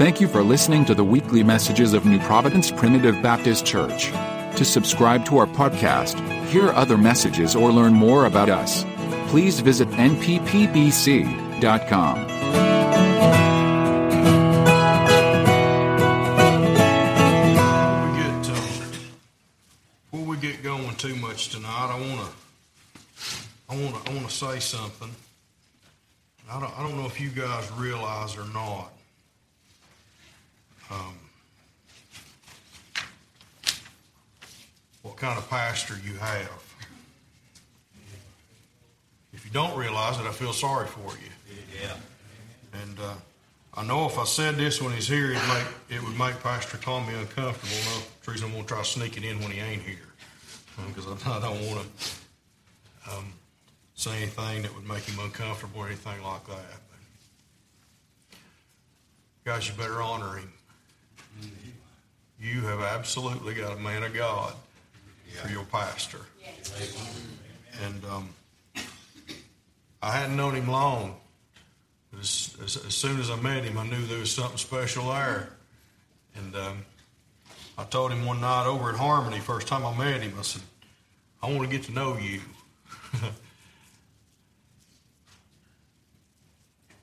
Thank you for listening to the weekly messages of New Providence Primitive Baptist Church. To subscribe to our podcast, hear other messages, or learn more about us, please visit nppbc.com. Before we get uh, too much tonight, I want to I want to I want to say something. I don't I don't know if you guys realize or not. Um, what kind of pastor you have. If you don't realize it, I feel sorry for you. Yeah. And uh, I know if I said this when he's here, it'd make, it would make Pastor Tommy uncomfortable. No, the reason I'm going to try to sneak it in when he ain't here. Because I, I don't want to um, say anything that would make him uncomfortable or anything like that. But, guys, you better honor him. You have absolutely got a man of God for your pastor. And um, I hadn't known him long. As, as, as soon as I met him, I knew there was something special there. And um, I told him one night over at Harmony, first time I met him, I said, I want to get to know you.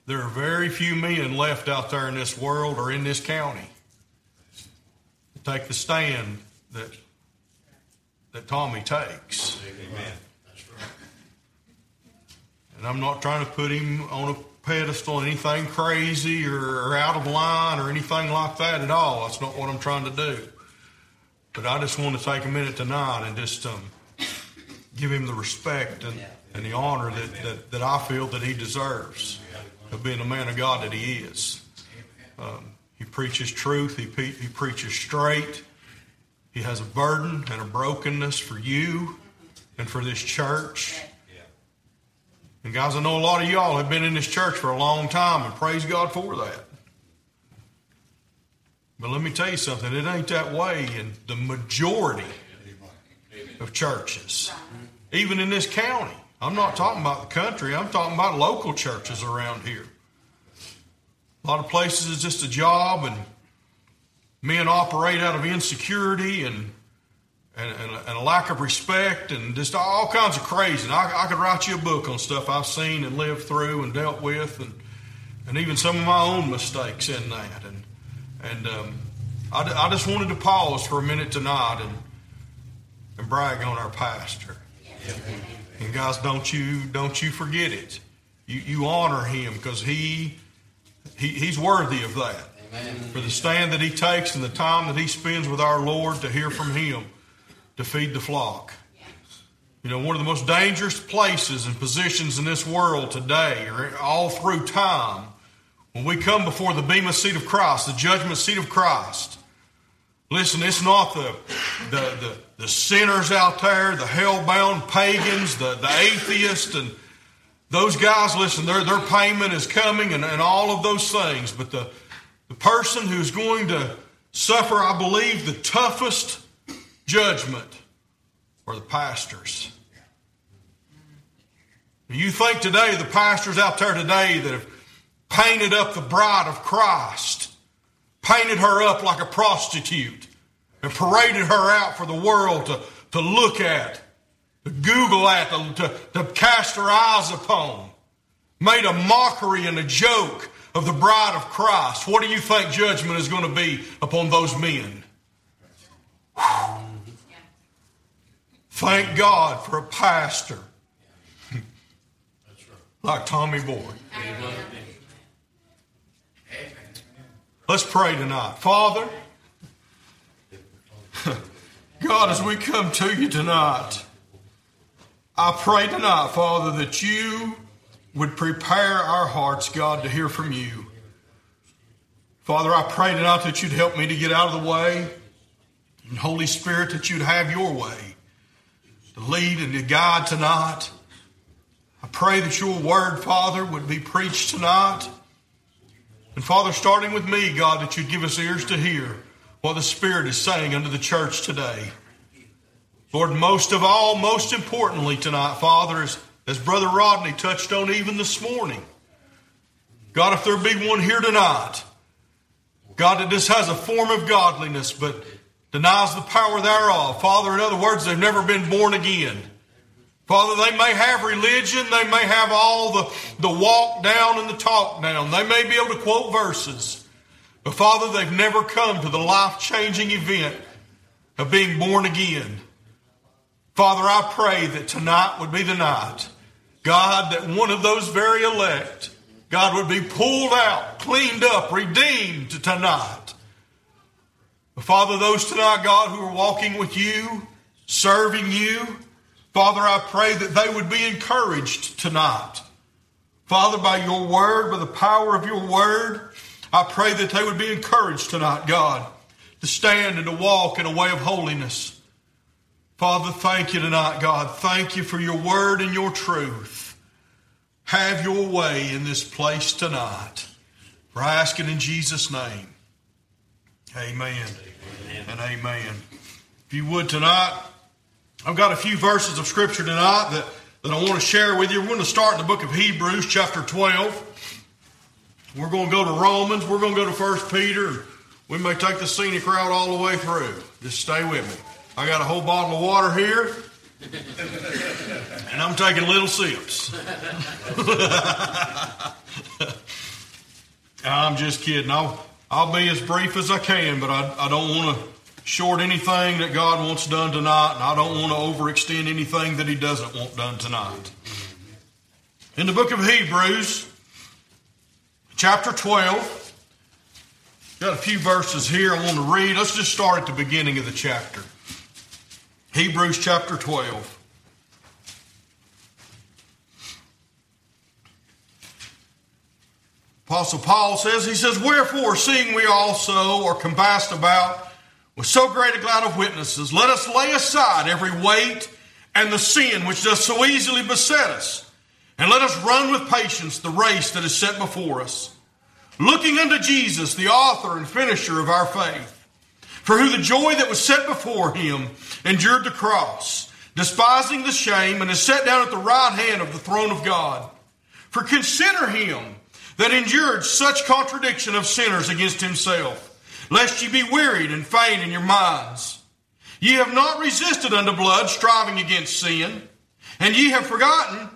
there are very few men left out there in this world or in this county take the stand that that Tommy takes. Amen. And I'm not trying to put him on a pedestal, or anything crazy or, or out of line or anything like that at all. That's not what I'm trying to do. But I just want to take a minute tonight and just um, give him the respect and, and the honor that, that, that I feel that he deserves of being the man of God that he is. Um, he preaches truth. He, he preaches straight. He has a burden and a brokenness for you and for this church. And guys, I know a lot of y'all have been in this church for a long time, and praise God for that. But let me tell you something, it ain't that way in the majority of churches, even in this county. I'm not talking about the country, I'm talking about local churches around here. A lot of places it's just a job, and men operate out of insecurity and and, and, and, a lack of respect and just all kinds of crazy. And I, I, could write you a book on stuff I've seen and lived through and dealt with, and and even some of my own mistakes in that. And and um, I, I just wanted to pause for a minute tonight and and brag on our pastor. And guys, don't you don't you forget it. You you honor him because he, he he's worthy of that. Amen. For the stand that he takes and the time that he spends with our Lord to hear from him to feed the flock. You know, one of the most dangerous places and positions in this world today, or all through time, when we come before the Bema seat of Christ, the judgment seat of Christ. Listen, it's not the, the, the, the sinners out there, the hell-bound pagans, the, the atheists, and those guys, listen, their, their payment is coming and, and all of those things. But the, the person who's going to suffer, I believe, the toughest judgment are the pastors. You think today the pastors out there today that have painted up the bride of Christ, painted her up like a prostitute, and paraded her out for the world to, to look at, to Google at, to, to cast her eyes upon, made a mockery and a joke of the bride of Christ. What do you think judgment is going to be upon those men? Thank God for a pastor like Tommy Boyd. Let's pray tonight. Father, God, as we come to you tonight, I pray tonight, Father, that you would prepare our hearts, God, to hear from you. Father, I pray tonight that you'd help me to get out of the way. And Holy Spirit, that you'd have your way to lead and to guide tonight. I pray that your word, Father, would be preached tonight. And Father, starting with me, God, that you'd give us ears to hear what the Spirit is saying unto the church today. Lord, most of all, most importantly tonight, Father, as, as Brother Rodney touched on even this morning, God, if there be one here tonight God, that just has a form of godliness, but denies the power thereof. Father, in other words, they've never been born again. Father, they may have religion, they may have all the, the walk down and the talk down. They may be able to quote verses. But Father, they've never come to the life changing event of being born again. Father, I pray that tonight would be the night, God, that one of those very elect, God, would be pulled out, cleaned up, redeemed tonight. Father, those tonight, God, who are walking with you, serving you, Father, I pray that they would be encouraged tonight. Father, by your word, by the power of your word, I pray that they would be encouraged tonight, God, to stand and to walk in a way of holiness. Father, thank you tonight, God. Thank you for your word and your truth. Have your way in this place tonight. For I ask it in Jesus' name. Amen. amen. And amen. If you would tonight, I've got a few verses of Scripture tonight that, that I want to share with you. We're going to start in the book of Hebrews, chapter 12. We're going to go to Romans. We're going to go to First Peter. We may take the scenic route all the way through. Just stay with me. I got a whole bottle of water here, and I'm taking little sips. I'm just kidding. I'll, I'll be as brief as I can, but I, I don't want to short anything that God wants done tonight, and I don't want to overextend anything that He doesn't want done tonight. In the book of Hebrews, chapter 12, got a few verses here I want to read. Let's just start at the beginning of the chapter. Hebrews chapter 12. Apostle Paul says, he says, Wherefore, seeing we also are compassed about with so great a cloud of witnesses, let us lay aside every weight and the sin which does so easily beset us, and let us run with patience the race that is set before us, looking unto Jesus, the author and finisher of our faith, for who the joy that was set before him endured the cross, despising the shame, and is set down at the right hand of the throne of God. For consider him that endured such contradiction of sinners against himself lest ye be wearied and faint in your minds. Ye have not resisted unto blood, striving against sin, and ye have forgotten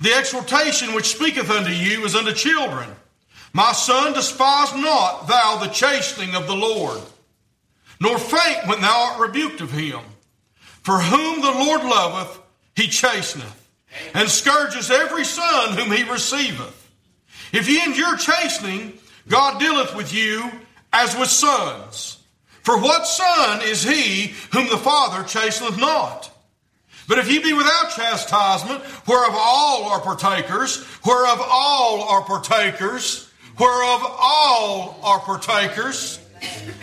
the exhortation which speaketh unto you as unto children. My son, despise not thou the chastening of the Lord, nor faint when thou art rebuked of him. For whom the Lord loveth, he chasteneth, and scourges every son whom he receiveth. If ye endure chastening, God dealeth with you as with sons. For what son is he whom the Father chasteneth not? But if ye be without chastisement, whereof all are partakers, whereof all are partakers, whereof all are partakers,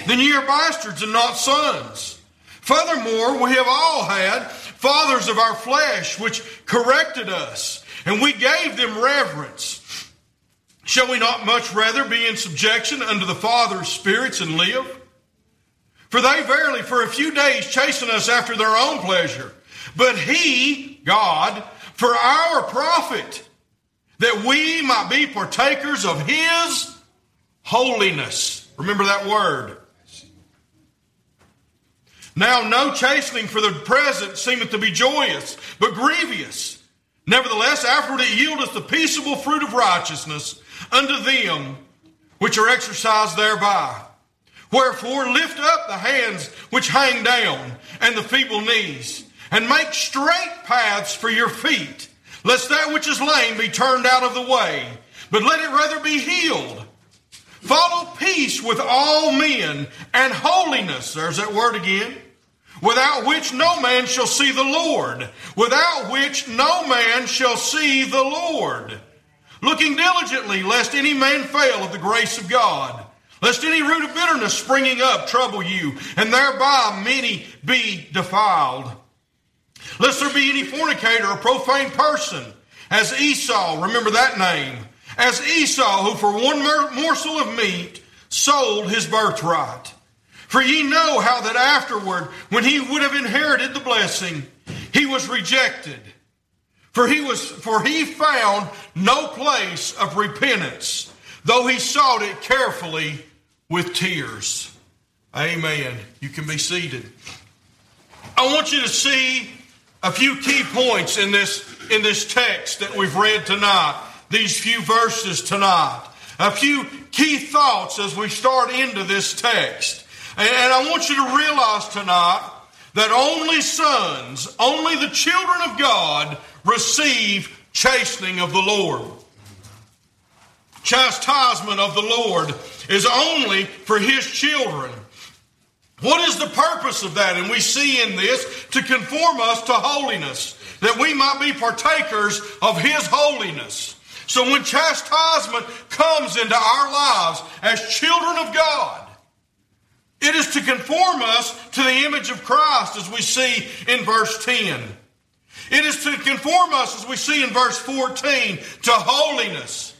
then ye are bastards and not sons. Furthermore, we have all had fathers of our flesh which corrected us, and we gave them reverence. Shall we not much rather be in subjection unto the Father's spirits and live? For they verily for a few days chasten us after their own pleasure, but He, God, for our profit, that we might be partakers of His holiness. Remember that word. Now, no chastening for the present seemeth to be joyous, but grievous. Nevertheless, afterward it yieldeth the peaceable fruit of righteousness unto them which are exercised thereby. Wherefore lift up the hands which hang down and the feeble knees, and make straight paths for your feet, lest that which is lame be turned out of the way, but let it rather be healed. Follow peace with all men and holiness. There's that word again. Without which no man shall see the Lord. Without which no man shall see the Lord looking diligently lest any man fail of the grace of God, lest any root of bitterness springing up trouble you, and thereby many be defiled. Lest there be any fornicator or profane person, as Esau, remember that name, as Esau, who for one morsel of meat sold his birthright. For ye know how that afterward, when he would have inherited the blessing, he was rejected for he was, for he found no place of repentance, though he sought it carefully with tears. Amen. You can be seated. I want you to see a few key points in this in this text that we've read tonight, these few verses tonight. A few key thoughts as we start into this text. And I want you to realize tonight that only sons, only the children of God receive chastening of the Lord. Chastisement of the Lord is only for his children. What is the purpose of that? And we see in this to conform us to holiness, that we might be partakers of his holiness. So when chastisement comes into our lives as children of God, it is to conform us to the image of Christ as we see in verse 10. It is to conform us, as we see in verse 14, to holiness.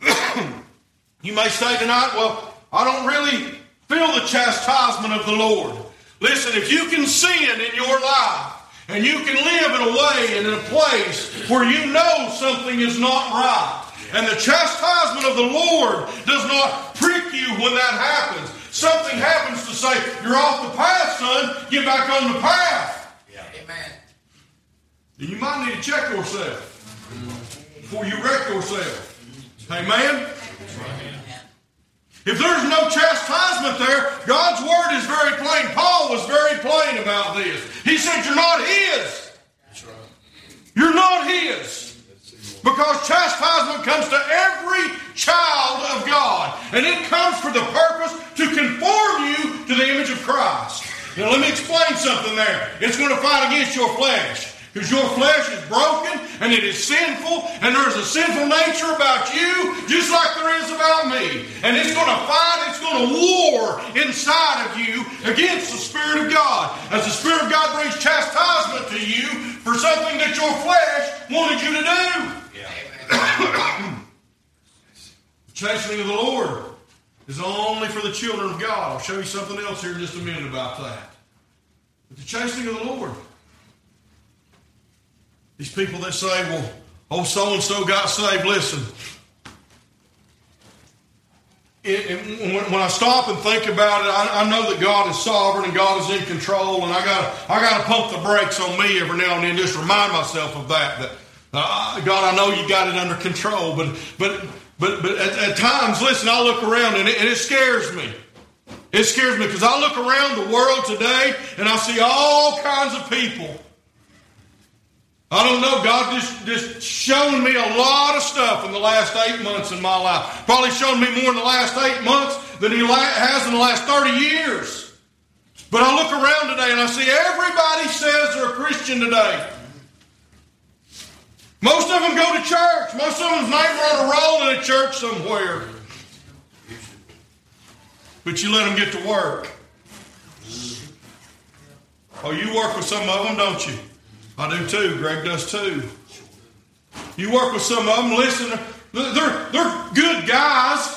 you may say tonight, well, I don't really feel the chastisement of the Lord. Listen, if you can sin in your life, and you can live in a way and in a place where you know something is not right, and the chastisement of the Lord does not prick you when that happens, something happens to say, You're off the path, son, get back on the path. Yeah. Amen. Then you might need to check yourself before you wreck yourself. Amen? If there's no chastisement there, God's word is very plain. Paul was very plain about this. He said, You're not His. You're not His. Because chastisement comes to every child of God. And it comes for the purpose to conform you to the image of Christ. Now, let me explain something there. It's going to fight against your flesh. Because your flesh is broken and it is sinful, and there's a sinful nature about you, just like there is about me. And it's going to fight, it's going to war inside of you against the Spirit of God. As the Spirit of God brings chastisement to you for something that your flesh wanted you to do. Yeah. the chastening of the Lord is only for the children of God. I'll show you something else here in just a minute about that. But the chastening of the Lord these people that say, well, oh, so and so got saved, listen. It, it, when, I stop and think about it, I, I, know that God is sovereign and God is in control, and I got I got to pump the brakes on me every now and then, just remind myself of that. That uh, God, I know you got it under control, but but but but at, at times, listen, I look around and it, and it scares me. It scares me because I look around the world today and I see all kinds of people I don't know. God just, just shown me a lot of stuff in the last eight months in my life. Probably shown me more in the last eight months than He has in the last 30 years. But I look around today and I see everybody says they're a Christian today. Most of them go to church. Most of them's name on a roll in a church somewhere. But you let them get to work. Oh, you work with some of them, don't you? I do too. Greg does too. You work with some of them, listen, they're, they're good guys.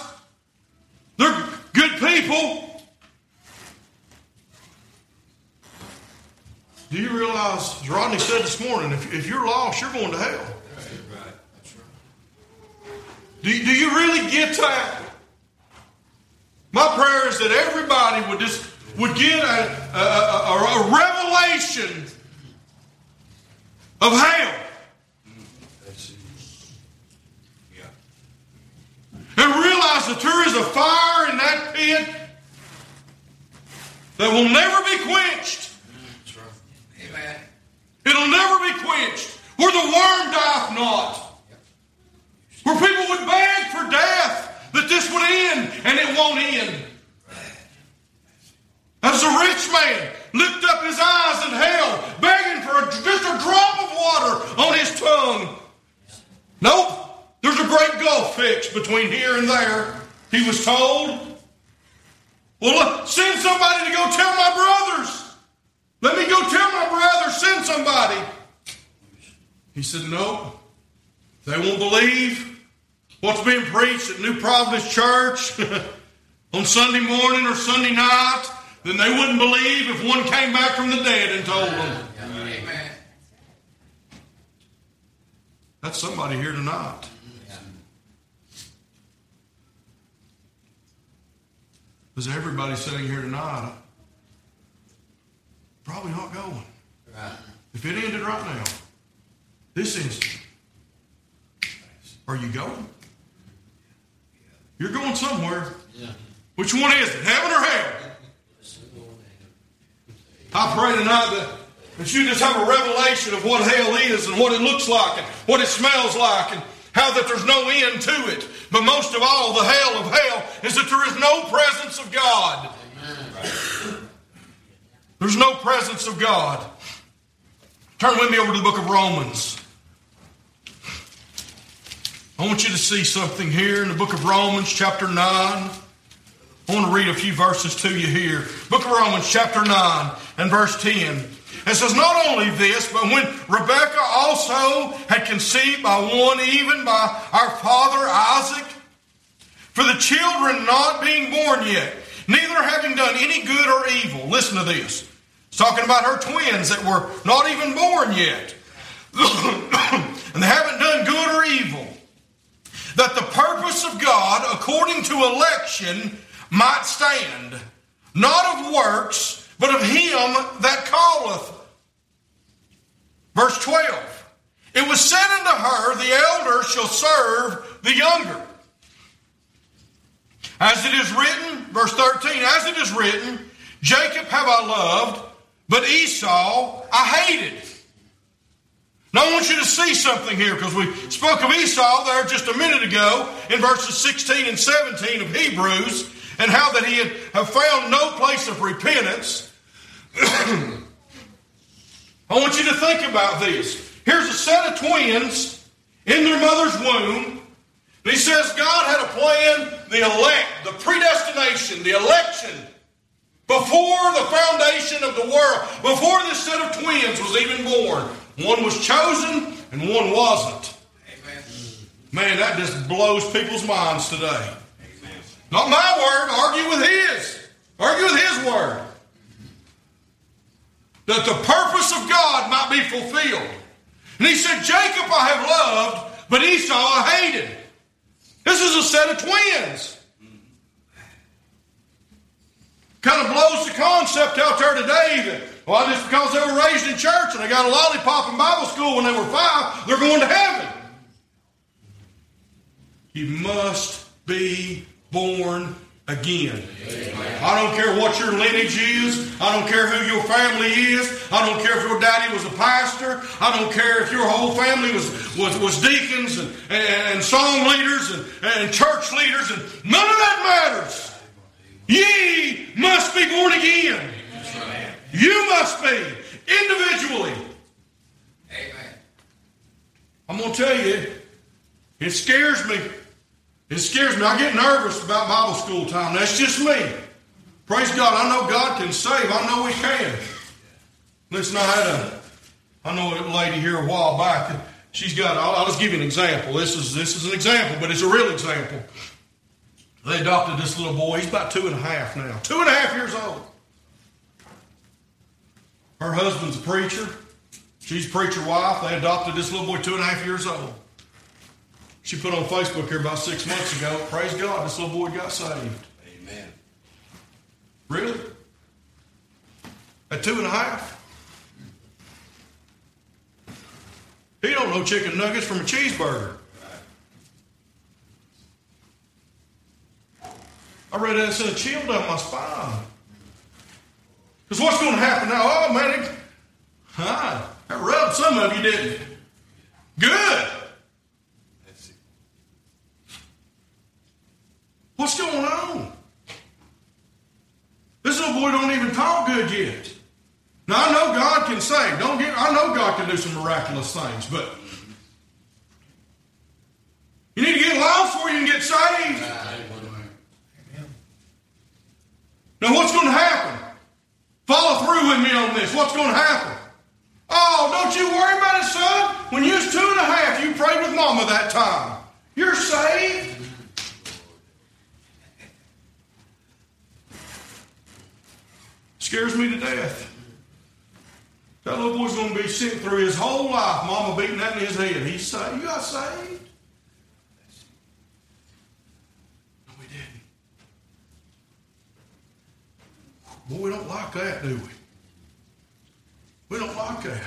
They're good people. Do you realize, as Rodney said this morning, if, if you're lost, you're going to hell. Do, do you really get that? My prayer is that everybody would just would get a, a, a, a revelation of hell. And realize that there is a fire in that pit that will never be quenched. Amen. It'll never be quenched. Where the worm dieth not. Where people would beg for death, that this would end, and it won't end. As a rich man lift up his eyes in hell, begging for a, just a drop of water on his tongue. Nope. There's a great gulf fixed between here and there. He was told. Well, send somebody to go tell my brothers. Let me go tell my brothers. Send somebody. He said, No. They won't believe what's being preached at New Providence Church on Sunday morning or Sunday night then they wouldn't believe if one came back from the dead and told them. Amen. That's somebody here tonight. Because everybody sitting here tonight probably not going. Right. If it ended right now, this instant, are you going? You're going somewhere. Yeah. Which one is it, heaven or hell? I pray tonight that, that you just have a revelation of what hell is and what it looks like and what it smells like and how that there's no end to it. But most of all, the hell of hell is that there is no presence of God. There's no presence of God. Turn with me over to the book of Romans. I want you to see something here in the book of Romans, chapter 9. I want to read a few verses to you here. Book of Romans, chapter 9, and verse 10. It says, Not only this, but when Rebekah also had conceived by one, even by our father Isaac, for the children not being born yet, neither having done any good or evil. Listen to this. It's talking about her twins that were not even born yet. and they haven't done good or evil. That the purpose of God, according to election, might stand, not of works, but of him that calleth. Verse 12. It was said unto her, The elder shall serve the younger. As it is written, verse 13, as it is written, Jacob have I loved, but Esau I hated. Now I want you to see something here because we spoke of Esau there just a minute ago in verses 16 and 17 of Hebrews and how that he had found no place of repentance. I want you to think about this. Here's a set of twins in their mother's womb. And he says God had a plan, the elect, the predestination, the election, before the foundation of the world, before this set of twins was even born. One was chosen and one wasn't. Amen. Man, that just blows people's minds today. Not my word, argue with his. Argue with his word. That the purpose of God might be fulfilled. And he said, Jacob I have loved, but Esau I hated. This is a set of twins. Kind of blows the concept out there today that, well, just because they were raised in church and they got a lollipop in Bible school when they were five, they're going to heaven. You must be born again. I don't care what your lineage is. I don't care who your family is. I don't care if your daddy was a pastor. I don't care if your whole family was, was, was deacons and, and, and song leaders and, and church leaders. And none of that matters. Ye must be born again. You must be individually. Amen. I'm going to tell you, it scares me. It scares me. I get nervous about Bible school time. That's just me. Praise God. I know God can save. I know He can. Listen, I had a, I know a lady here a while back. She's got. I'll, I'll just give you an example. This is this is an example, but it's a real example. They adopted this little boy. He's about two and a half now. Two and a half years old. Her husband's a preacher. She's a preacher wife. They adopted this little boy two and a half years old. She put on Facebook here about six months ago. Praise God, this little boy got saved. Amen. Really? At two and a half? He don't know chicken nuggets from a cheeseburger. I read that and sent a chill down my spine. Because what's going to happen now? Oh, man, it, huh, that rubbed some of you, didn't it? Good. That's it. What's going on? This little boy don't even talk Now I know God can save. Don't get. I know God can do some miraculous things, but you need to get lost before you can get saved. Now what's going to happen? Follow through with me on this. What's going to happen? Oh, don't you worry about it, son. When you was two and a half, you prayed with mama that time. You're saved. Scares me to death. That little boy's going to be sick through his whole life. Mama beating that in his head. He's saved. You got saved? No, we didn't. Boy, we don't like that, do we? We don't like that.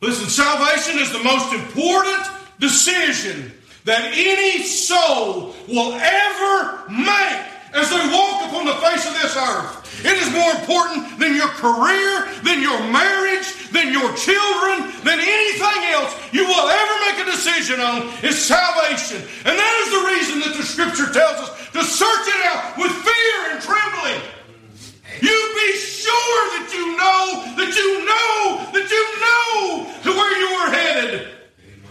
Listen, salvation is the most important decision that any soul will ever make as they walk upon the face of this earth. It is more important than your career, than your marriage, than your children, than anything else you will ever make a decision on is salvation. And that is the reason that the scripture tells us to search it out with fear and trembling. You be sure that you know, that you know, that you know to where you are headed.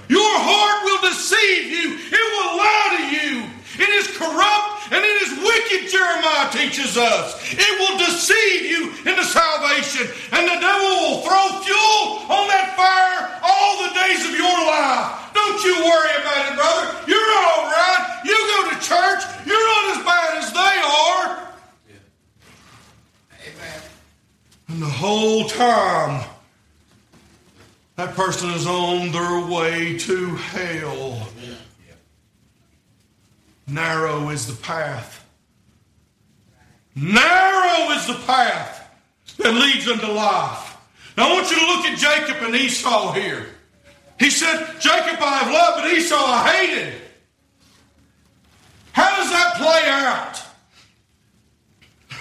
Your heart will deceive you. It will lie to you. It is corrupt and it is wicked, Jeremiah teaches us. It will deceive you into salvation, and the devil will throw fuel on that fire all the days of your life. Don't you worry about it, brother. You're all right. You go to church. You're not as bad as they are. Amen. And the whole time, that person is on their way to hell. Narrow is the path. Narrow is the path that leads unto life. Now I want you to look at Jacob and Esau here. He said, Jacob I have loved, but Esau I hated. How does that play out?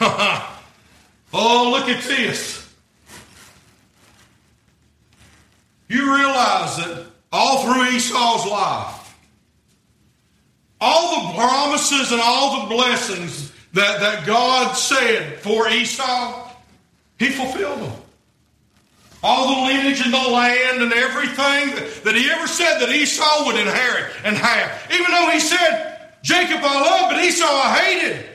oh, look at this. You realize that all through Esau's life, all the promises and all the blessings that, that God said for Esau, he fulfilled them. All the lineage and the land and everything that, he ever said that Esau would inherit and have. Even though he said, Jacob I love, but Esau I hated.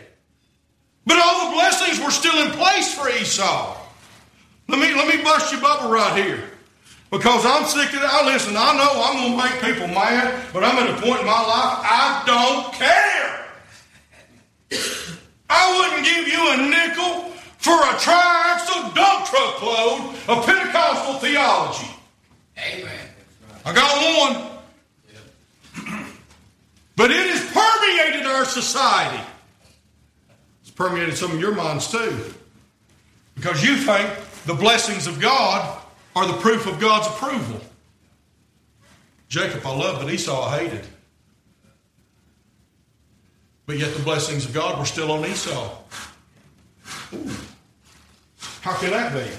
But all the blessings were still in place for Esau. Let me, let me bust your bubble right here. Because I'm sick of that. Listen, I know I'm going to make people mad, but I'm at a point in my life I don't care. I wouldn't give you a nickel for a triaxle dump truck load of Pentecostal theology. Amen. I got one. But it has permeated our society. It's permeated some of your minds too. Because you think the blessings of God are the proof of God's approval. Jacob I loved, but Esau I hated. But yet the blessings of God were still on Esau. Ooh. How can that be?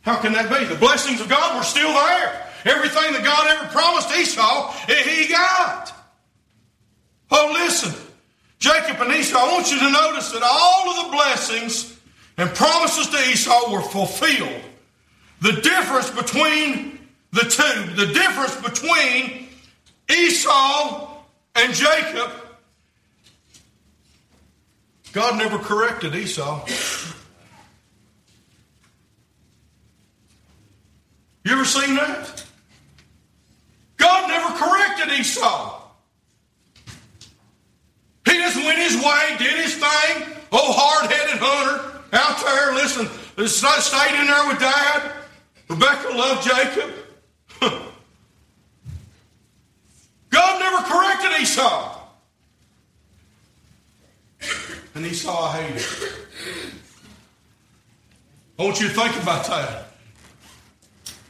How can that be? The blessings of God were still there. Everything that God ever promised Esau, eh, he got. Oh, listen. Jacob and Esau, I want you to notice that all of the blessings and promises to Esau were fulfilled. The difference between the two, the difference between Esau and Jacob, God never corrected Esau. You ever seen that? God never corrected Esau. He just went his way, did his thing. Oh, hard headed hunter out there, listen, stayed in there with dad. Rebecca loved Jacob. God never corrected Esau. And Esau hated. I want you to think about that.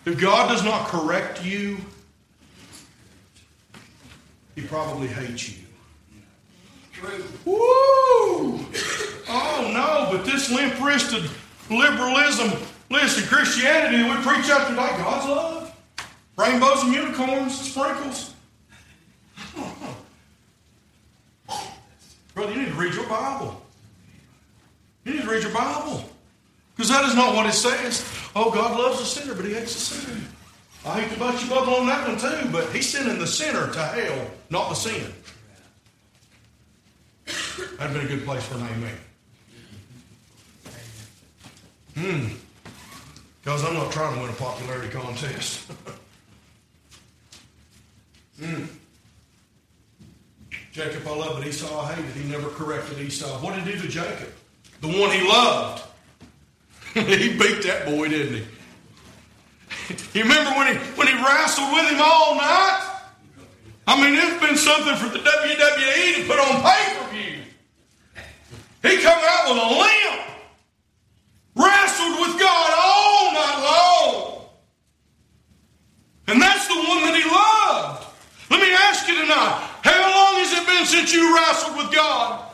If God does not correct you, He probably hates you. Woo! Oh no, but this limp wristed liberalism, listen, Christianity we preach out today, God's love. Rainbows and unicorns, and sprinkles. Brother, you need to read your Bible. You need to read your Bible. Because that is not what it says. Oh, God loves the sinner, but he hates the sinner. I hate to bust your bubble on that one too, but he's sending the sinner to hell, not the sin. That'd been a good place for an amen. Hmm. Because I'm not trying to win a popularity contest. Hmm. Jacob I love, but Esau I hated. He never corrected Esau. What did he do to Jacob? The one he loved. he beat that boy, didn't he? You remember when he when he wrestled with him all night? I mean, it's been something for the WWE to put on pay per view. He come out with a limp. And that's the one that he loved. Let me ask you tonight how long has it been since you wrestled with God?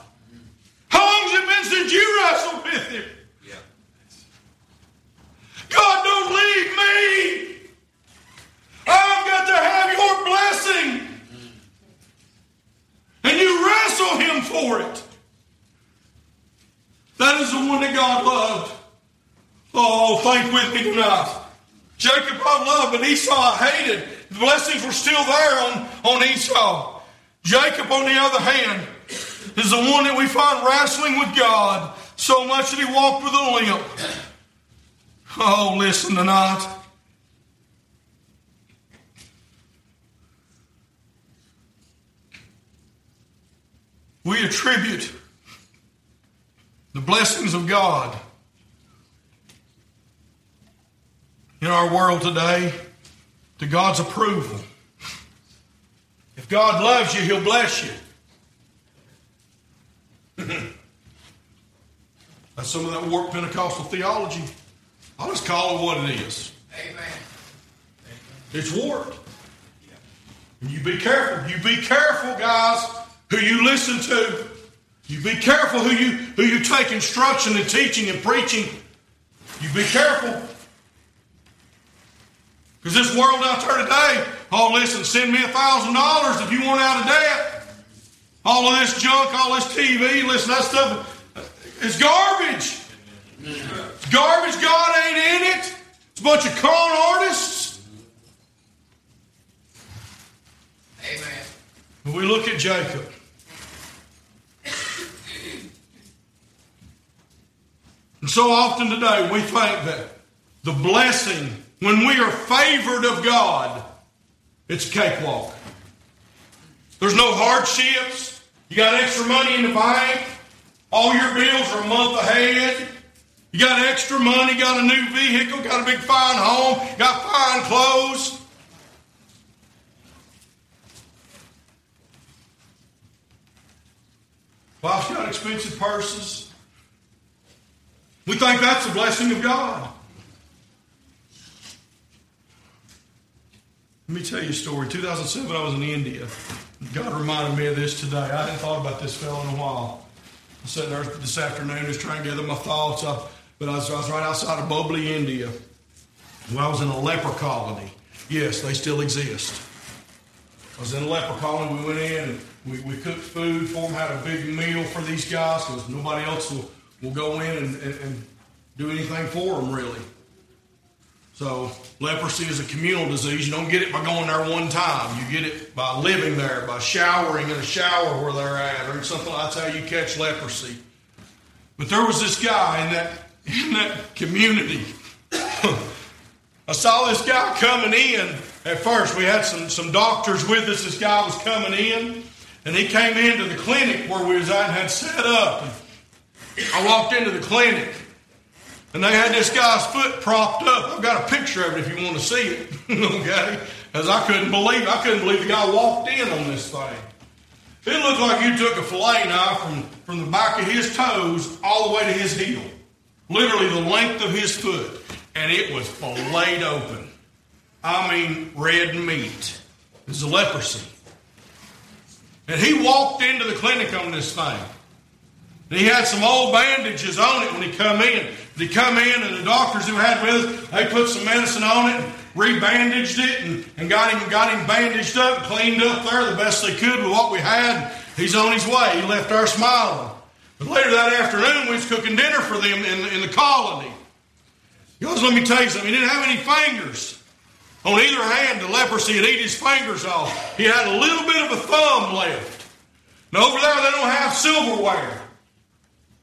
How long has it been since you wrestled with Him? Yeah. God, don't leave me. I've got to have your blessing. And you wrestle Him for it. That is the one that God loved. Oh, fight with me tonight. Jacob I loved, but Esau I hated. The blessings were still there on, on Esau. Jacob, on the other hand, is the one that we find wrestling with God so much that he walked with a limp. Oh, listen tonight. We attribute the blessings of God in our world today to God's approval. If God loves you, He'll bless you. That's some of that warped Pentecostal theology. I'll just call it what it is. Amen. It's warped. And you be careful. You be careful, guys, who you listen to. You be careful who you who you take instruction and teaching and preaching. You be careful. Because this world out there today, oh listen, send me a thousand dollars if you want out of debt. All of this junk, all this TV, listen, that stuff is garbage. It's garbage. God ain't in it. It's a bunch of con artists. Amen. When we look at Jacob, and so often today we think that the blessing, when we are favored of God, it's a cakewalk. There's no hardships. You got extra money in the bank. All your bills are a month ahead. You got extra money, got a new vehicle, got a big fine home, got fine clothes. Wife's got expensive purses. We think that's a blessing of God. Let me tell you a story. 2007, I was in India. God reminded me of this today. I hadn't thought about this fellow in a while. I was sitting there this afternoon just trying to gather my thoughts. But I was, I was right outside of Bobli, India. Well, I was in a leper colony. Yes, they still exist. I was in a leper colony. We went in and we, we cooked food for them, had a big meal for these guys because nobody else will, will go in and, and, and do anything for them, really. So, leprosy is a communal disease. You don't get it by going there one time. You get it by living there, by showering in a shower where they're at, or something. Like that's how you catch leprosy. But there was this guy in that in that community. I saw this guy coming in at first. We had some, some doctors with us. This guy was coming in, and he came into the clinic where we was at and had set up. I walked into the clinic, and they had this guy's foot propped up. I've got a picture of it if you want to see it. okay? As I couldn't believe, I couldn't believe the guy walked in on this thing. It looked like you took a fillet knife from, from the back of his toes all the way to his heel. Literally the length of his foot. And it was filleted open. I mean, red meat. It was a leprosy. And he walked into the clinic on this thing. And he had some old bandages on it when he come in. He come in, and the doctors who had with us, they put some medicine on it, and rebandaged it, and, and got him got him bandaged up, cleaned up there the best they could with what we had. He's on his way. He left there smiling. But later that afternoon, we was cooking dinner for them in, in the colony. Guys, let me tell you something. He didn't have any fingers. On either hand, the leprosy had eat his fingers off. He had a little bit of a thumb left. Now over there, they don't have silverware.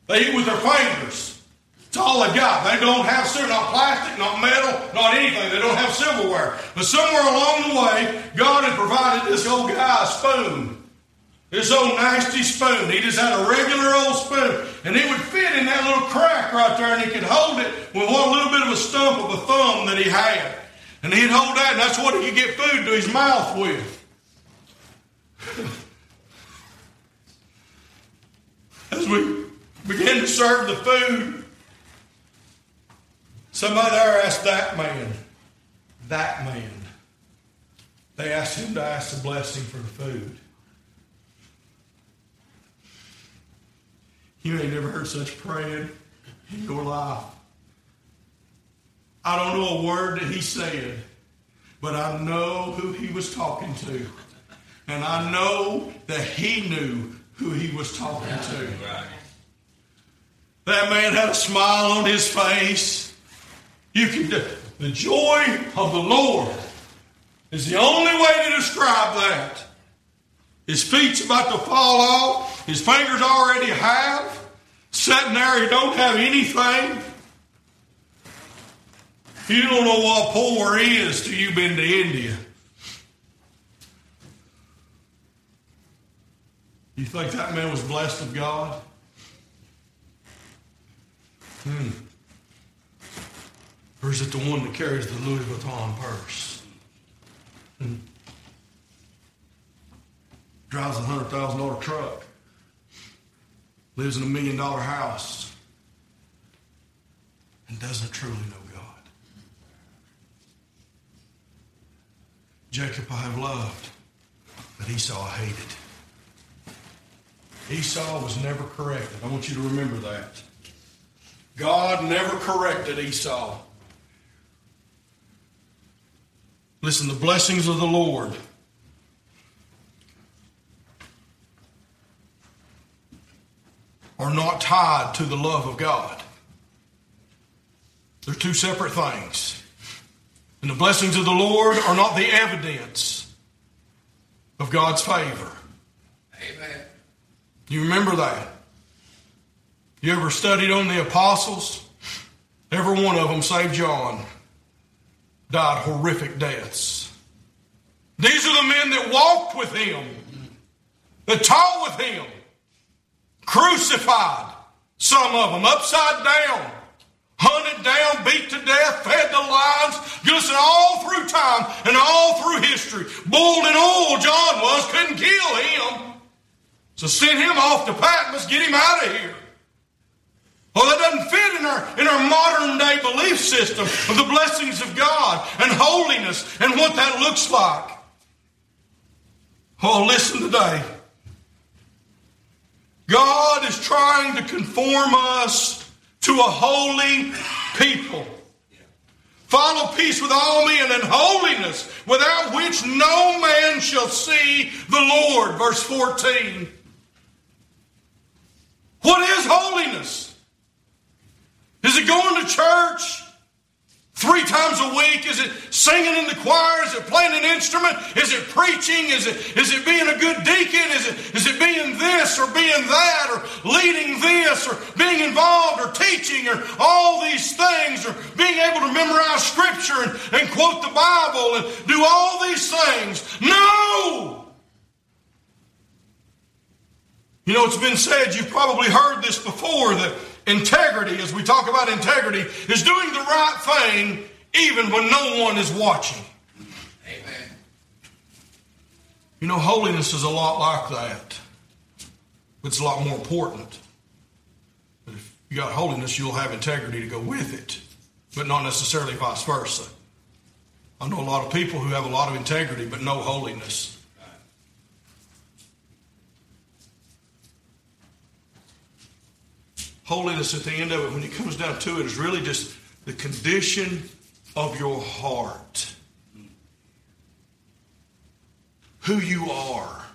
They eat with their fingers. That's all they got. They don't have silver, not plastic, not metal, not anything. They don't have silverware. But somewhere along the way, God had provided this old guy a spoon. This old nasty spoon. He just had a regular old spoon. And it would fit in that little crack right there, and he could hold it with one little bit of a stump of a thumb that he had. And he'd hold that, and that's what he could get food to his mouth with. As we began to serve the food, somebody there asked that man, that man, they asked him to ask a blessing for the food. You ain't never heard such praying in your life. I don't know a word that he said, but I know who he was talking to. And I know that he knew who he was talking to. That man had a smile on his face. You can the joy of the Lord is the only way to describe that. His feet's about to fall off. His fingers already have. Sitting there, he don't have anything. You don't know what poor is till you've been to India. You think that man was blessed of God? Hmm. Or is it the one that carries the Louis Vuitton purse? Hmm. Drives a hundred thousand dollar truck. Lives in a million dollar house. And doesn't truly know God. Jacob I have loved, but Esau I hated. Esau was never corrected. I want you to remember that. God never corrected Esau. Listen, the blessings of the Lord are not tied to the love of God. They're two separate things. And the blessings of the Lord are not the evidence of God's favor. Amen. You remember that? You ever studied on the apostles? Every one of them, save John, died horrific deaths. These are the men that walked with him, that taught with him, crucified, some of them upside down, hunted down, beat to death, fed the lions. Listen, all through time and all through history, boiled in oil, John was, couldn't kill him. So send him off to Patmos, get him out of here. Well, that doesn't fit in our, in our modern day belief system of the blessings of God and holiness and what that looks like. Oh, listen today. God is trying to conform us to a holy people. Follow peace with all men and holiness, without which no man shall see the Lord. Verse 14. What is holiness? Is it going to church three times a week? Is it singing in the choir? Is it playing an instrument? Is it preaching? Is it, is it being a good deacon? Is it, is it being this or being that or leading this or being involved or teaching or all these things or being able to memorize scripture and, and quote the Bible and do all these things? No! You know, it's been said, you've probably heard this before, that integrity, as we talk about integrity, is doing the right thing even when no one is watching. Amen. You know, holiness is a lot like that. It's a lot more important. But if you got holiness, you'll have integrity to go with it, but not necessarily vice versa. I know a lot of people who have a lot of integrity but no holiness. Holiness at the end of it, when it comes down to it, is really just the condition of your heart. Who you are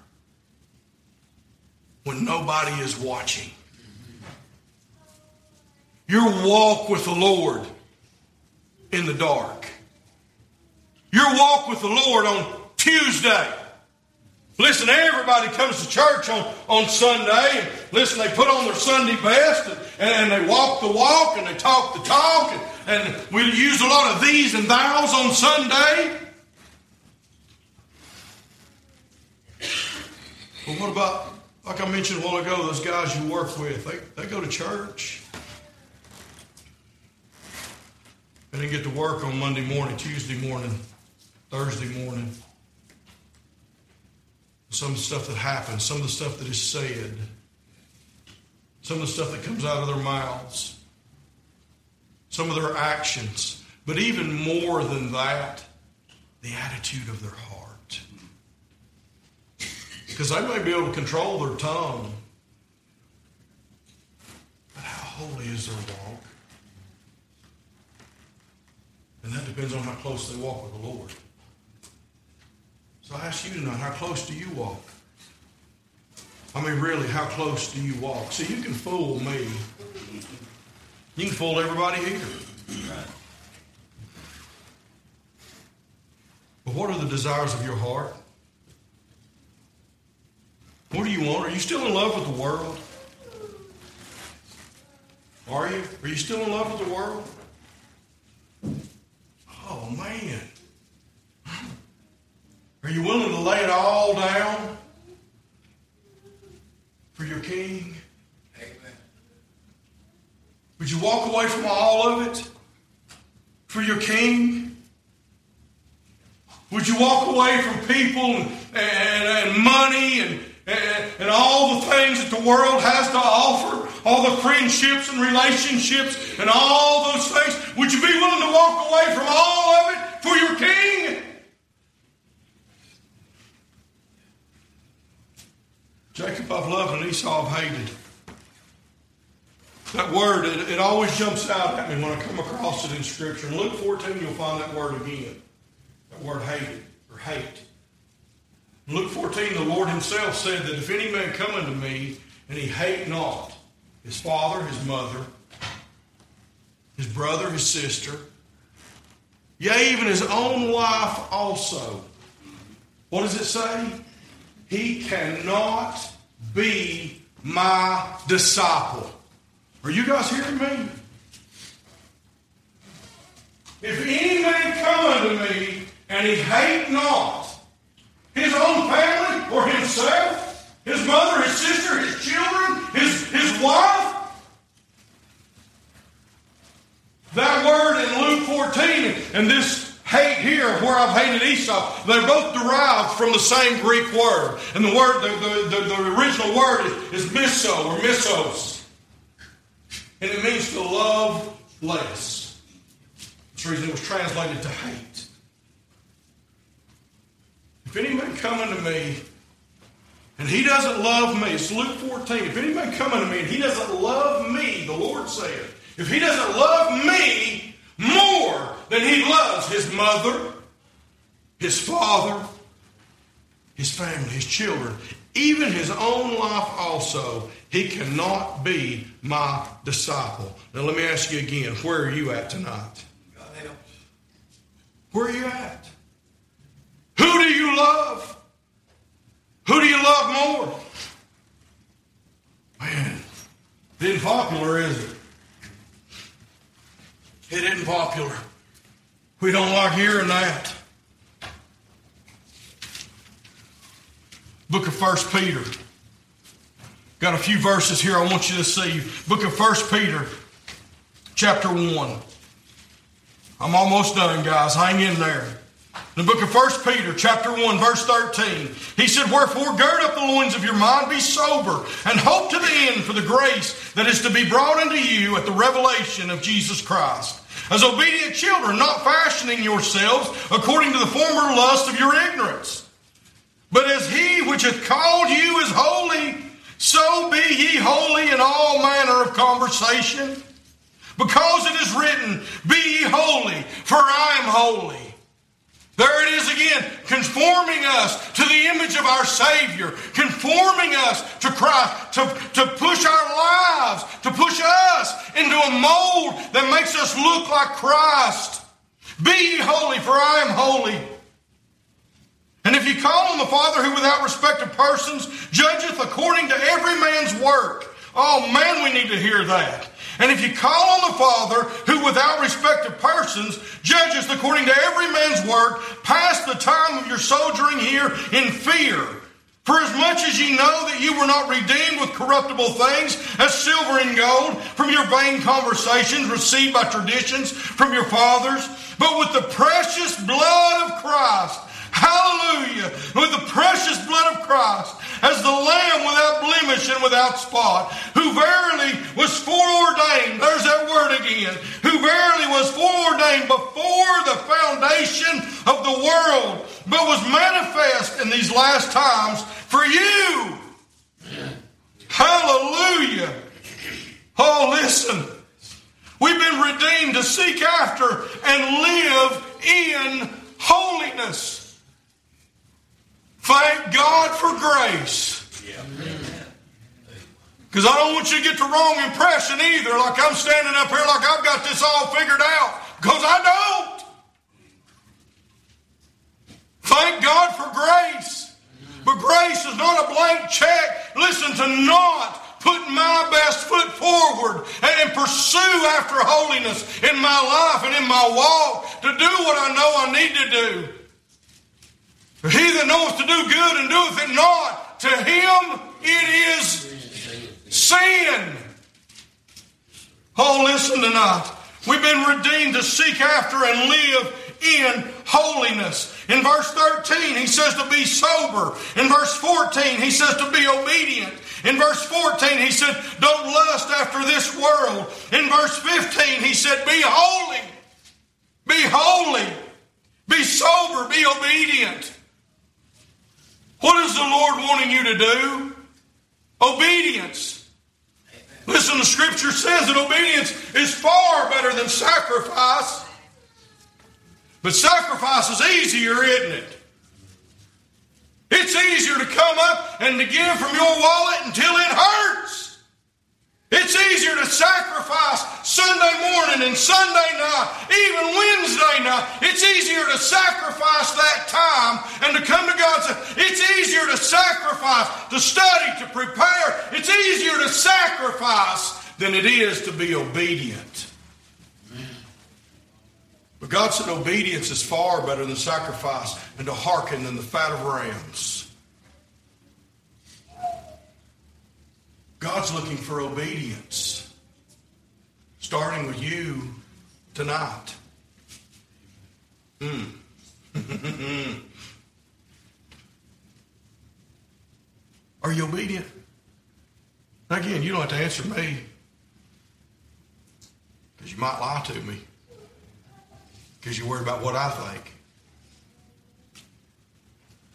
when nobody is watching. Your walk with the Lord in the dark. Your walk with the Lord on Tuesday Listen, everybody comes to church on, on Sunday. And listen, they put on their Sunday best and, and they walk the walk and they talk the talk. And, and we use a lot of thees and thous on Sunday. But what about, like I mentioned a while ago, those guys you work with? They, they go to church. They didn't get to work on Monday morning, Tuesday morning, Thursday morning some of the stuff that happens, some of the stuff that is said, some of the stuff that comes out of their mouths, some of their actions, but even more than that, the attitude of their heart. Because they may be able to control their tongue, but how holy is their walk? And that depends on how close they walk with the Lord. So I ask you tonight, how close do you walk? I mean, really, how close do you walk? See, you can fool me. You can fool everybody here. But what are the desires of your heart? What do you want? Are you still in love with the world? Are you? Are you still in love with the world? Oh, man. Are you willing to lay it all down for your king? Amen. Would you walk away from all of it for your king? Would you walk away from people and, and, and money and, and, and all the things that the world has to offer? All the friendships and relationships and all those things? Would you be willing to walk away from all of it for your king? Jacob I've loved and Esau I've hated. That word, it, it, always jumps out at me when I come across it in Scripture. In Luke 14, you'll find that word again. That word hated or hate. In Luke 14, the Lord Himself said that if any man come unto me and he hate not his father, his mother, his brother, his sister, yea, even his own wife also, what does it say? He cannot be my disciple. Are you guys hearing me? If any man come unto me and he hate not his own family or himself, his mother, his sister, his children, his, his wife, that word in Luke 14 and this hate here where I've hated Esau, they're both derived from the same Greek word. And the word, the, the, the, the original word is, is miso or misos and it means to love less. That's the reason it was translated to hate. If any man come unto me and he doesn't love me, it's Luke 14. If any man come unto me and he doesn't love me, the Lord said, if he doesn't love me more than he loves his mother, his father, his family, his children, even his own life also, he cannot be my disciple. Now, let me ask you again where are you at tonight? Where are you at? Who do you love? Who do you love more? Man, it isn't popular, is it? It isn't popular. We don't like hearing that. Book of First Peter. Got a few verses here I want you to see. Book of First Peter, chapter 1. I'm almost done, guys. Hang in there. The book of First Peter, chapter 1, verse 13. He said, Wherefore gird up the loins of your mind, be sober, and hope to the end for the grace that is to be brought unto you at the revelation of Jesus Christ. As obedient children, not fashioning yourselves according to the former lust of your ignorance. But as he which hath called you is holy, so be ye holy in all manner of conversation. Because it is written, Be ye holy, for I am holy. There it is again, conforming us to the image of our Savior, conforming us to Christ, to, to push our lives, to push us into a mold that makes us look like Christ. Be ye holy, for I am holy. And if you call on the Father who without respect of persons judgeth according to every man's work. Oh man, we need to hear that. And if you call on the Father who without respect of persons judges according to every man's work, pass the time of your sojourning here in fear. For as much as ye know that you were not redeemed with corruptible things, as silver and gold, from your vain conversations received by traditions from your fathers, but with the precious blood of Christ, Hallelujah. With the precious blood of Christ, as the Lamb without blemish and without spot, who verily was foreordained, there's that word again, who verily was foreordained before the foundation of the world, but was manifest in these last times for you. Hallelujah. Oh, listen. We've been redeemed to seek after and live in holiness. Thank God for grace. Because I don't want you to get the wrong impression either, like I'm standing up here like I've got this all figured out. Because I don't. Thank God for grace. But grace is not a blank check. Listen, to not put my best foot forward and pursue after holiness in my life and in my walk to do what I know I need to do. He that knoweth to do good and doeth it not, to him it is sin. Oh, listen tonight. We've been redeemed to seek after and live in holiness. In verse 13, he says to be sober. In verse 14, he says to be obedient. In verse 14, he said, Don't lust after this world. In verse 15, he said, Be holy. Be holy. Be sober. Be obedient. What is the Lord wanting you to do? Obedience. Listen, the scripture says that obedience is far better than sacrifice. But sacrifice is easier, isn't it? It's easier to come up and to give from your wallet until it hurts. It's easier to sacrifice Sunday morning and Sunday night, even Wednesday night. It's easier to sacrifice that time and to come to God. It's easier to sacrifice, to study, to prepare. It's easier to sacrifice than it is to be obedient. But God said obedience is far better than sacrifice and to hearken than the fat of rams. God's looking for obedience, starting with you tonight. Mm. Are you obedient? Again, you don't have to answer me because you might lie to me because you're worried about what I think.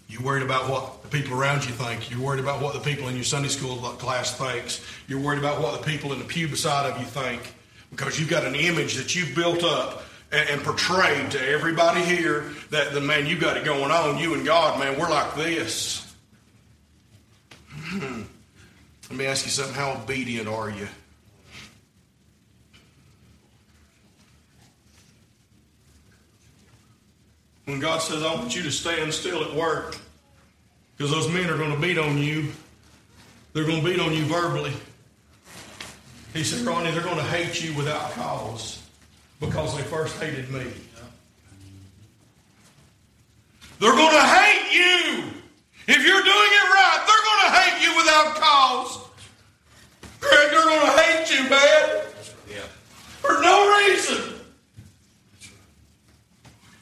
You're worried about what the people around you think. You're worried about what the people in your Sunday school class thinks. You're worried about what the people in the pew beside of you think because you've got an image that you've built up and, and portrayed to everybody here that the man you got it going on. You and God, man, we're like this. Hmm. Let me ask you something. How obedient are you? When God says, I want you to stand still at work, because those men are going to beat on you. They're going to beat on you verbally. He said, Ronnie, they're going to hate you without cause because they first hated me. They're going to hate you. If you're doing it right, they're going to hate you without cause. Greg, they're going to hate you, man. For no reason.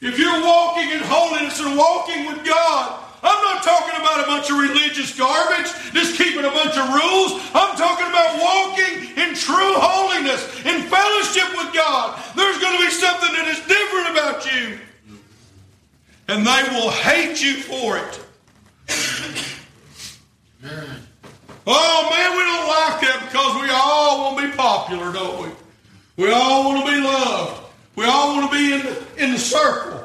If you're walking in holiness and walking with God, I'm not talking about a bunch of religious garbage, just keeping a bunch of rules. I'm talking about walking in true holiness, in fellowship with God. There's going to be something that is different about you. And they will hate you for it. Oh man, we don't like that because we all want to be popular, don't we? We all want to be loved. We all want to be in the, in the circle.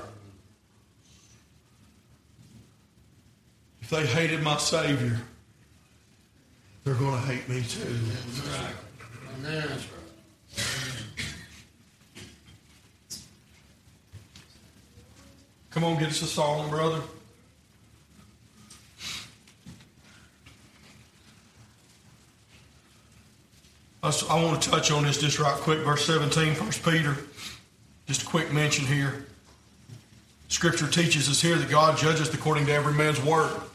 If they hated my Savior, they're going to hate me too. Amen. Come on, get us a song, brother. I want to touch on this just right quick. Verse 17, 1 Peter. Just a quick mention here. Scripture teaches us here that God judges according to every man's work.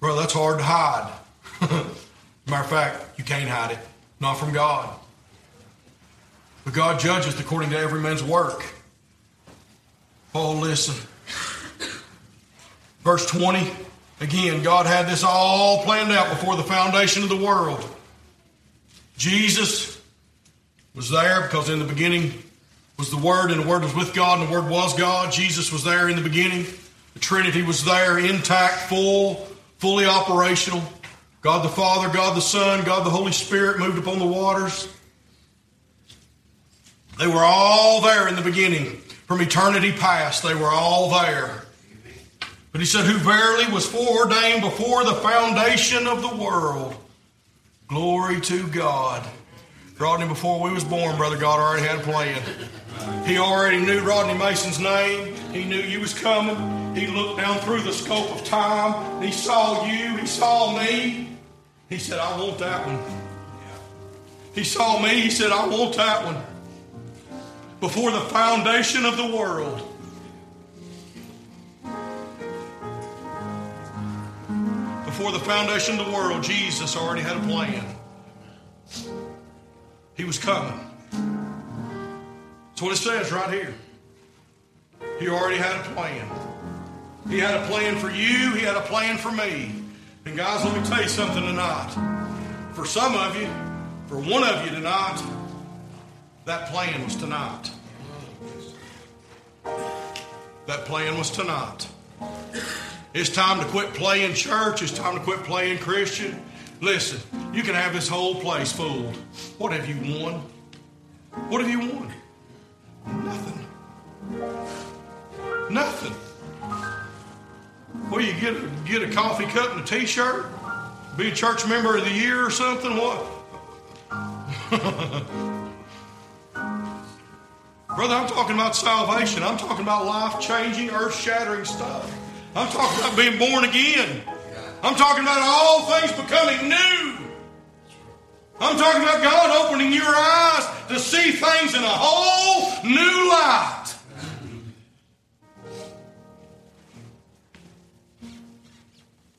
Bro, that's hard to hide. Matter of fact, you can't hide it. Not from God. But God judges according to every man's work. Oh, listen. Verse 20. Again, God had this all planned out before the foundation of the world. Jesus was there because in the beginning was the Word, and the Word was with God, and the Word was God. Jesus was there in the beginning. The Trinity was there, intact, full, fully operational. God the Father, God the Son, God the Holy Spirit moved upon the waters. They were all there in the beginning. From eternity past, they were all there. But he said, Who verily was foreordained before the foundation of the world. Glory to God. Rodney, before we was born, Brother God already had a plan. He already knew Rodney Mason's name. He knew you was coming. He looked down through the scope of time. He saw you. He saw me. He said, I want that one. He saw me. He said, I want that one. Before the foundation of the world. Before the foundation of the world, Jesus already had a plan. He was coming. That's what it says right here. He already had a plan. He had a plan for you, He had a plan for me. And guys, let me tell you something tonight. For some of you, for one of you tonight, that plan was tonight. That plan was tonight. It's time to quit playing church. It's time to quit playing Christian. Listen, you can have this whole place fooled. What have you won? What have you won? Nothing. Nothing. Well, you get a, get a coffee cup and a T-shirt, be a church member of the year or something. What? Brother, I'm talking about salvation. I'm talking about life-changing, earth-shattering stuff. I'm talking about being born again. I'm talking about all things becoming new. I'm talking about God opening your eyes to see things in a whole new light.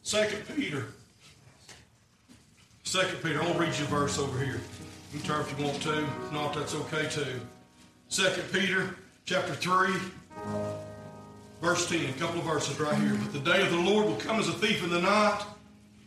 Second Peter. Second Peter. I'll read you a verse over here. You turn if you want to. If not, that's okay too. Second Peter chapter 3, verse 10. A couple of verses right here. But the day of the Lord will come as a thief in the night,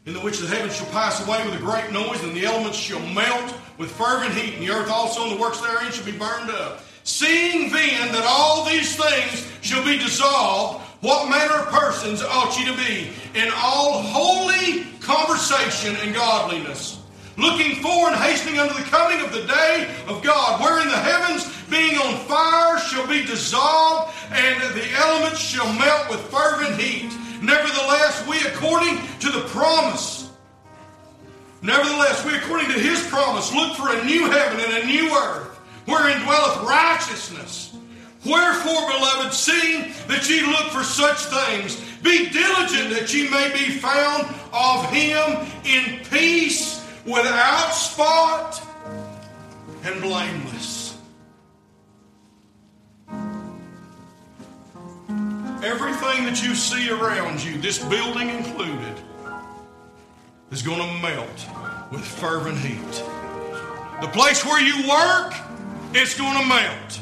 in the which the heavens shall pass away with a great noise, and the elements shall melt with fervent heat, and the earth also and the works therein shall be burned up. Seeing then that all these things shall be dissolved, what manner of persons ought ye to be in all holy conversation and godliness? Looking forward and hastening unto the coming of the day of God, wherein the heavens being on fire shall be dissolved, and the elements shall melt with fervent heat. Nevertheless, we according to the promise, nevertheless, we according to his promise, look for a new heaven and a new earth, wherein dwelleth righteousness. Wherefore, beloved, seeing that ye look for such things, be diligent that ye may be found of him in peace, without spot, and blameless. Everything that you see around you, this building included, is going to melt with fervent heat. The place where you work, it's going to melt.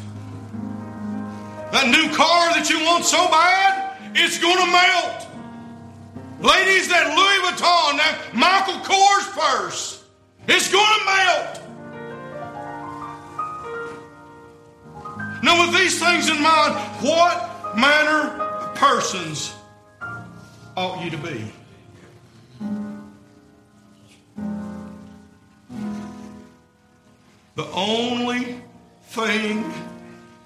That new car that you want so bad, it's going to melt. Ladies, that Louis Vuitton, that Michael Kors purse, it's going to melt. Now, with these things in mind, what manner persons ought you to be? The only thing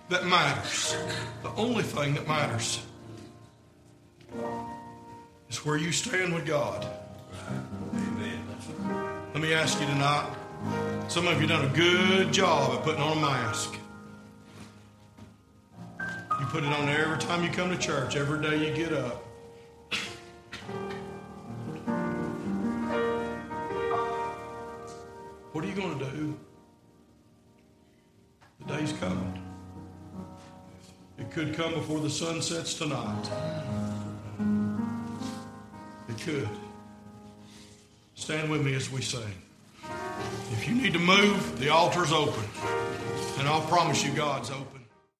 that matters, the only thing that matters, is where you stand with God. Amen. Let me ask you tonight. Some of you done a good job at putting on a mask. You put it on there every time you come to church, every day you get up. What are you going to do? The day's coming. It could come before the sun sets tonight. It could. Stand with me as we sing. If you need to move, the altar's open. And I'll promise you God's open.